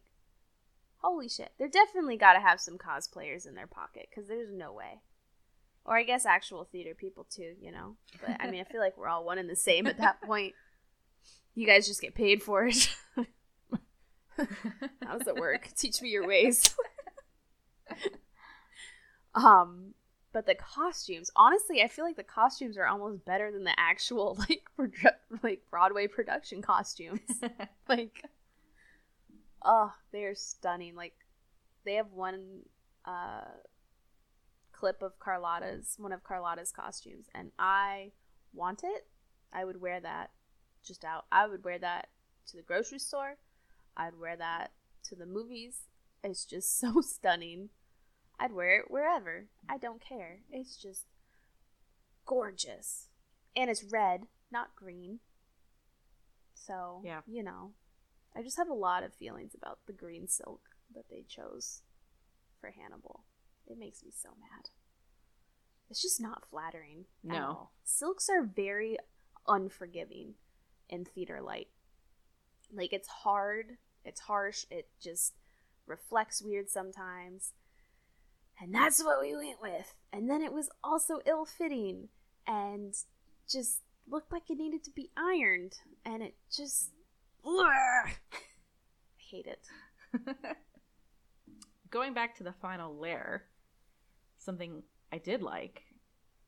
holy shit. They're definitely got to have some cosplayers in their pocket because there's no way. Or I guess actual theater people too, you know? But I mean, I feel like we're all one and the same at that point. You guys just get paid for it. How does it work? Teach me your ways. um, but the costumes, honestly, I feel like the costumes are almost better than the actual like produ- like Broadway production costumes. like, oh, they're stunning. Like, they have one uh clip of Carlotta's one of Carlotta's costumes, and I want it. I would wear that just out. I would wear that to the grocery store. I'd wear that to the movies. It's just so stunning. I'd wear it wherever. I don't care. It's just gorgeous. And it's red, not green. So, Yeah. you know, I just have a lot of feelings about the green silk that they chose for Hannibal. It makes me so mad. It's just not flattering. at No. all. Silks are very unforgiving in theater light. Like it's hard, it's harsh, it just reflects weird sometimes. And that's what we went with. And then it was also ill fitting and just looked like it needed to be ironed. And it just. I hate it. Going back to the final lair, something I did like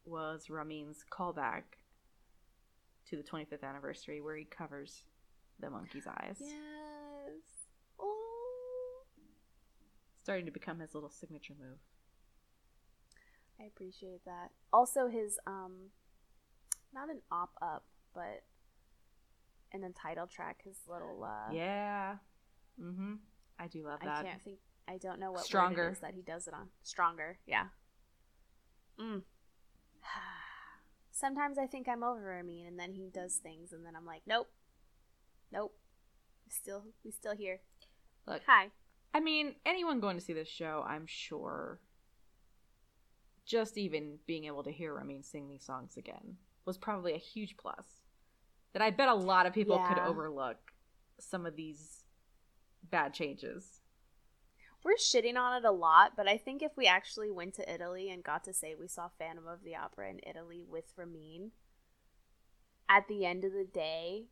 was Ramin's callback to the 25th anniversary where he covers the monkey's eyes. Yes. Oh. Starting to become his little signature move. I appreciate that. Also, his, um, not an op up, but in the title track, his little, uh, yeah. Mm-hmm. I do love that. I can't think. I don't know what Stronger. word it is that he does it on. Stronger, yeah. Mm. Sometimes I think I'm over Ramin, and then he does things, and then I'm like, nope, nope. We still, we still here. Look, Hi. I mean, anyone going to see this show, I'm sure, just even being able to hear Ramin sing these songs again was probably a huge plus. That I bet a lot of people could overlook some of these bad changes. We're shitting on it a lot, but I think if we actually went to Italy and got to say we saw Phantom of the Opera in Italy with Ramin, at the end of the day,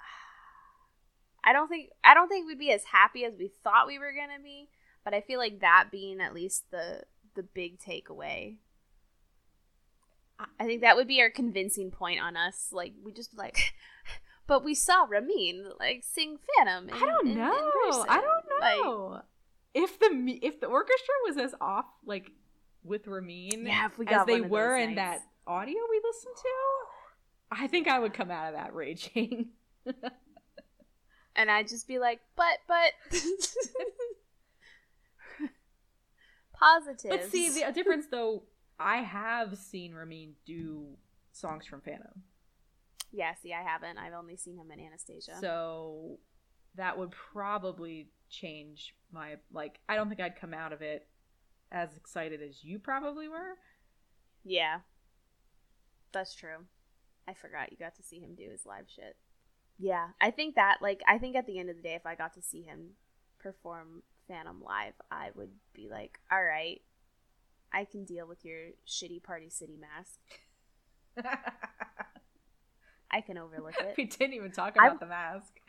I don't think I don't think we'd be as happy as we thought we were gonna be. But I feel like that being at least the the big takeaway. I- think that would be our convincing point on us. Like we just like, but we saw Ramin like sing Phantom. I don't in- in- in know. I don't Like, know. if the if the orchestra was as off like with Ramin Yeah, if we as they were in nights. that audio we listened to, I think I would come out of that raging. and I'd just be like, but but positive. but see, the difference though, I have seen Ramin do songs from Phantom, yeah, see, I haven't. I've only seen him in Anastasia. so that would probably change my like. I don't think I'd come out of it as excited as you probably were. yeah, that's true. I forgot you got to see him do his live shit. Yeah, I think that like I think at the end of the day, if I got to see him perform Phantom live, I would be like, all right, I can deal with your shitty Party City mask. I can overlook it. we didn't even talk I- about the mask.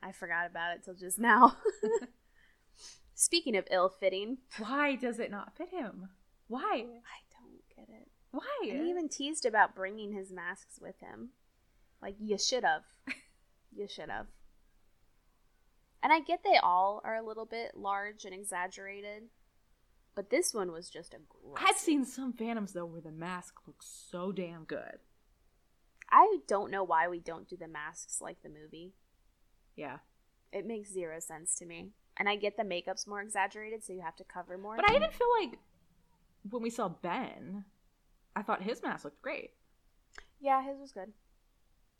I forgot about it till just now. Speaking of ill fitting, Why does it not fit him? Why? I don't get it. Why? And he even teased about bringing his masks with him. Like, you should have. you should have. And I get they all are a little bit large and exaggerated, but this one was just aggressive. I've seen some Phantoms though where the mask looks so damn good. I don't know why we don't do the masks like the movie. Yeah, It makes zero sense to me. And I get the makeup's more exaggerated, so you have to cover more. but I even feel like when we saw Ben, I thought his mask looked great. Yeah, his was good.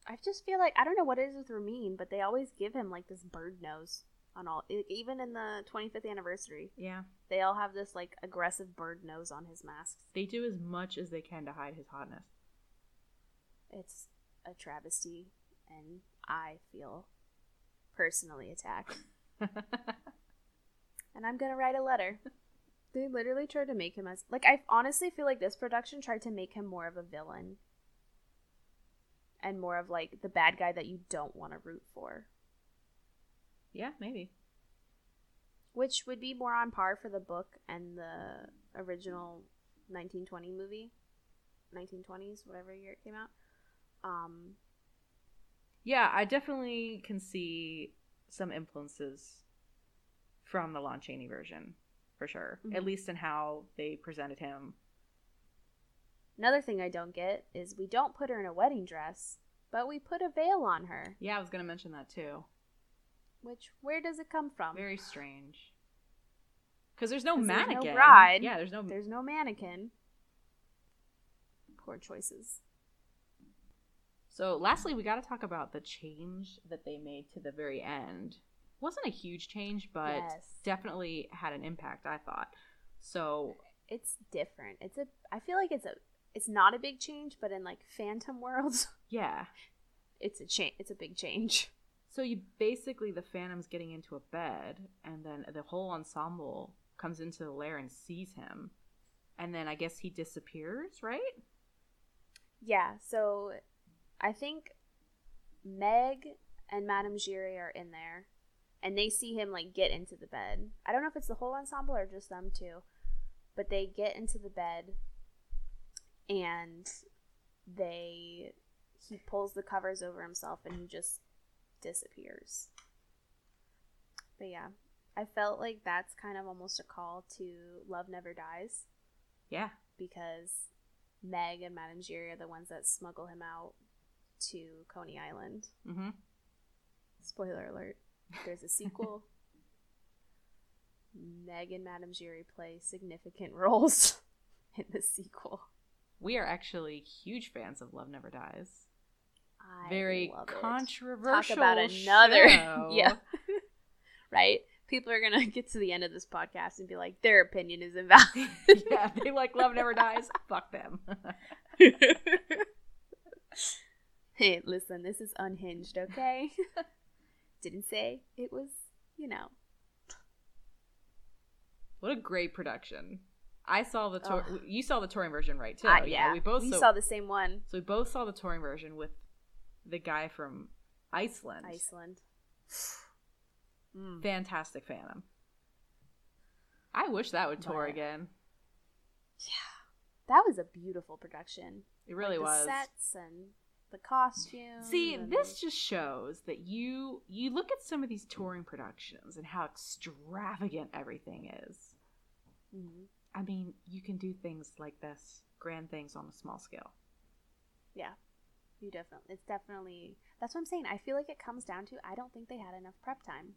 I just feel like I don't know what it is with Ramin, but they always give him like this bird nose on all. Even in the 25th anniversary, Yeah, they all have this like aggressive bird nose on his masks. they do as much as they can to hide his hotness. It's a travesty, and I feel personally attacked. And I'm gonna write a letter. They literally tried to make him as like I honestly feel like this production tried to make him more of a villain. And more of like the bad guy that you don't want to root for. Yeah, maybe. which would be more on par for the book and the original 1920 movie 1920s whatever year it came out um Yeah, I definitely can see some influences from the Lon Chaney version, for sure. At Mhm. least in how they presented him. another thing i don't get is we don't put her in a wedding dress but we put a veil on her Yeah, I was gonna mention that too. Which where does it come from Very strange. Because there's no 'Cause there's no mannequin. bride. Yeah, there's no. there's no mannequin poor choices So, lastly, we got to talk about the change that they made to the very end. wasn't a huge change, but Yes. definitely had an impact. I thought. So, it's different it's a i feel like it's a it's not a big change but in like phantom worlds yeah. it's a change it's a big change So you basically the Phantom's getting into a bed, and then the whole ensemble comes into the lair and sees him, and then I guess he disappears, right? Yeah, so I think Meg and Madame Giry are in there, and they see him like get into the bed. I don't know if it's the whole ensemble or just them two, but they get into the bed, and they he pulls the covers over himself and he just disappears. But yeah, I felt like that's kind of almost a call to Love Never Dies Yeah. because Meg and Madame Giry are the ones that smuggle him out to Coney Island. Mm-hmm. Spoiler alert: there's a sequel. Meg and Madame Giry play significant roles in the sequel. We are actually huge fans of Love Never Dies. I Very it. controversial. Talk about another, show. yeah, right. People are gonna get to the end of this podcast and be like, their opinion is invalid. yeah, they like love never dies. Fuck them. hey, listen, this is unhinged, okay? Didn't say it was, you know. what a great production. I saw the tour. Ugh. You saw the touring version, right? Too. I- yeah, we both we saw. saw the same one. so we both saw the touring version with the guy from Iceland. Iceland. Mm. Fantastic Phantom. I wish that would tour But- again. Yeah. That was a beautiful production. It really the was. Sets and the costumes. See, and- this just shows that you you look at some of these touring productions and how extravagant everything is. Mhm. I mean, you can do things like this, grand things on a small scale. Yeah, you definitely. It's definitely. That's what I'm saying. I feel like it comes down to I don't think they had enough prep time.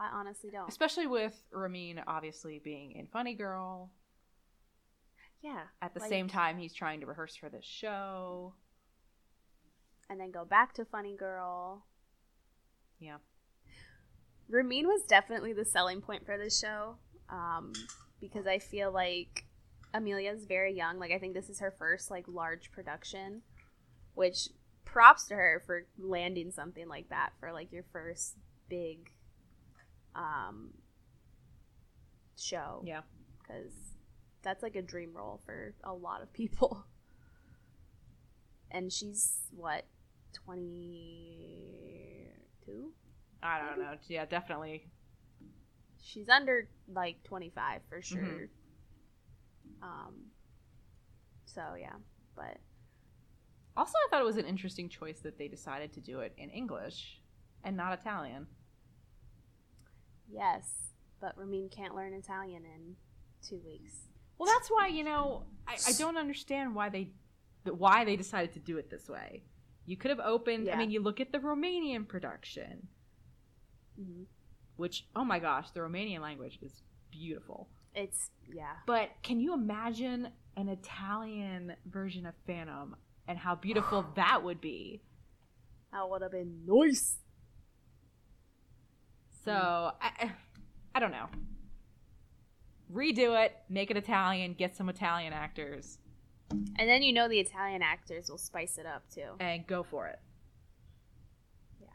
I honestly don't. Especially with Ramin obviously being in Funny Girl. yeah. At the like- same time, he's trying to rehearse for this show. and then go back to Funny Girl. Yeah. Ramin was definitely the selling point for this show um, because I feel like Amelia's very young. Like I think this is her first like large production, which props to her for landing something like that for like your first big um, show. Yeah. because that's like a dream role for a lot of people. And she's what twenty two? I don't know. Yeah, definitely. she's under like 25 for sure Mhm. um so yeah but Also, I thought it was an interesting choice that they decided to do it in English and not Italian. yes but ramin can't learn italian in two weeks Well, that's why you know I, I don't understand why they why they decided to do it this way. You could have opened. I mean, you look at the Romanian production, mm-hmm. which oh my gosh, the Romanian language is beautiful. it's yeah But can you imagine an Italian version of Phantom and how beautiful that would be? that would have been nice So I, I- don't know. Redo it, make it Italian, get some Italian actors, and then you know the italian actors will spice it up too and go for it. Yeah.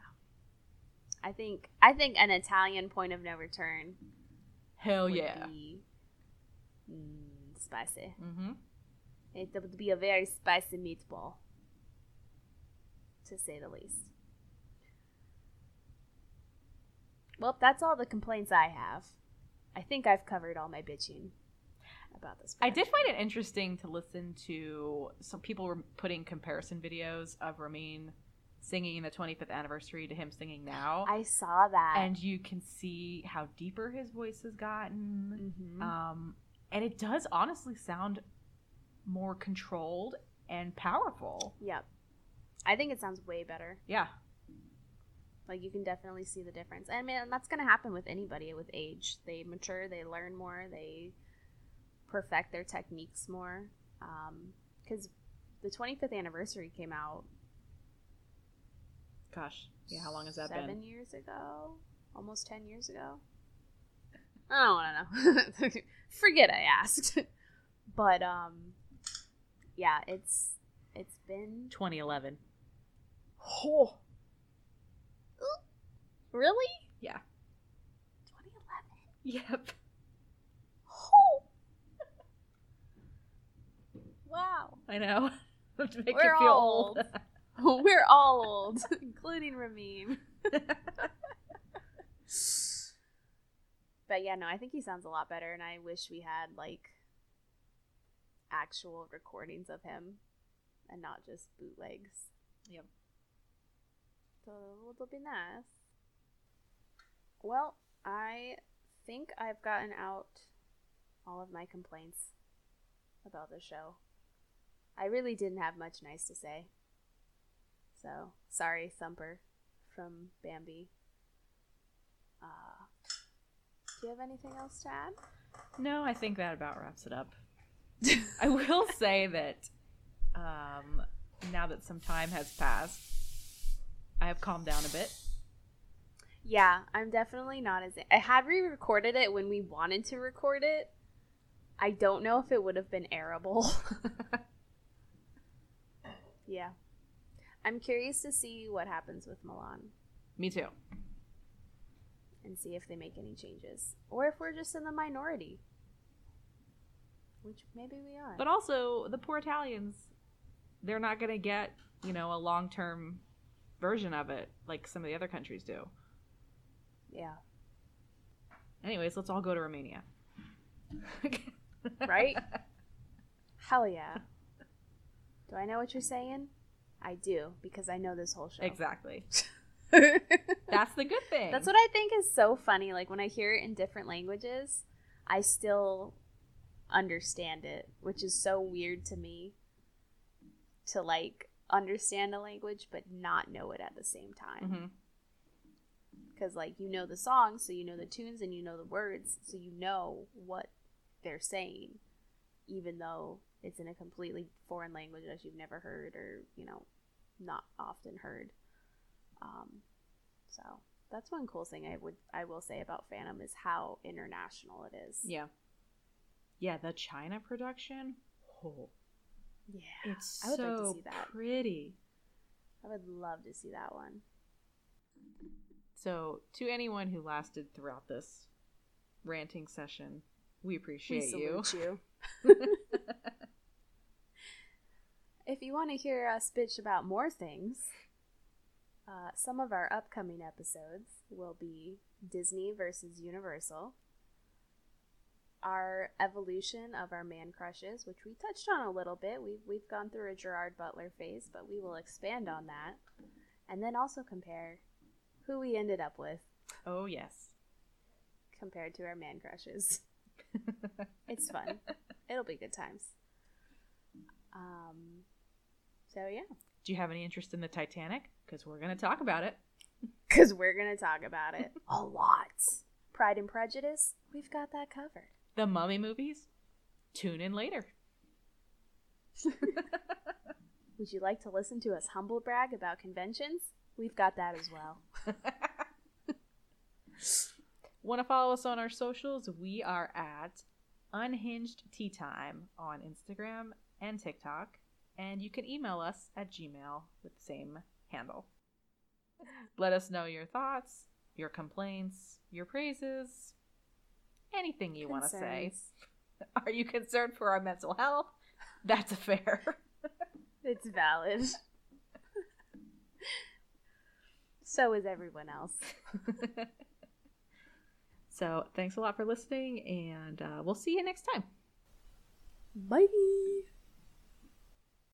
I think i think an italian point of no return Hell would yeah. be mm, spicy Mm-hmm. It would be a very spicy meatball to say the least well that's all the complaints i have i think i've covered all my bitching about this I did find it interesting to listen to some people were putting comparison videos of Ramin singing the 25th anniversary to him singing now. i saw that and you can see how deeper his voice has gotten. Mhm. Um, and it does honestly sound more controlled and powerful. yep. I think it sounds way better. Yeah. like you can definitely see the difference. And man that's going to happen with anybody with age. They mature they learn more they perfect their techniques more. Because the 25th anniversary came out Gosh. Yeah, how long has that seven been? years ago? Almost 10 years ago? I don't want to know. Forget i asked. But um yeah it's it's been 2011. oh really Yeah. 2011 Yep. oh wow I know. to make We're you feel all old. We're all old, including Ramin. but yeah, no, I think he sounds a lot better, and I wish we had like actual recordings of him and not just bootlegs. Yep. So it'll be nice. Well, I think I've gotten out all of my complaints about the show. I really didn't have much nice to say. So, sorry, Thumper from Bambi. Uh, do you have anything else to add? No, I think that about wraps it up. I will say that um, now that some time has passed, I have calmed down a bit. Yeah, I'm definitely not as. I had re-recorded it when we wanted to record it. I don't know if it would have been airable. yeah, I'm curious to see what happens with Milan Me too. and see if they make any changes, or if we're just in the minority, which maybe we are. But also, the poor Italians, they're not going to get, you know, a long term version of it like some of the other countries do. yeah, Anyways, let's all go to Romania. right? Hell yeah. Do I know what you're saying? I do because I know this whole show. Exactly. That's That's the good thing. That's what I think is so funny. Like when I hear it in different languages, I still understand it, which is so weird to me to like understand a language but not know it at the same time. Because like you know the songs, so you know the tunes and you know the words, so you know what they're saying, even though it's in a completely foreign language that you've never heard or you know not often heard. Um, so that's one cool thing I would I will say about Phantom is how international it is. Yeah. Yeah, the China production. Oh, Yeah. it's I would so like to see that. pretty. I would love to see that one. So, to anyone who lasted throughout this ranting session, we appreciate we you. you. if you want to hear us bitch about more things, uh, some of our upcoming episodes will be Disney versus Universal, our evolution of our man crushes, which we touched on a little bit. We've, we've gone through a Gerard Butler phase, but we will expand on that. And then also compare who we ended up with Oh, yes. compared to our man crushes. It's fun. It'll be good times. Um, so yeah, Do you have any interest in the Titanic? Because we're going to talk about it. because we're gonna talk about it a lot. Pride and Prejudice, we've got that covered. The Mummy movies? Tune in later. Would you like to listen to us humble brag about conventions? We've got that as well. Want to follow us on our socials? We are at Unhinged Tea Time on Instagram and TikTok, and you can email us at Gmail with the same handle. Let us know your thoughts, your complaints, your praises, anything you want to say. Are you concerned for our mental health? That's a fair. It's valid. so is everyone else. so, thanks a lot for listening, and uh, we'll see you next time. Bye.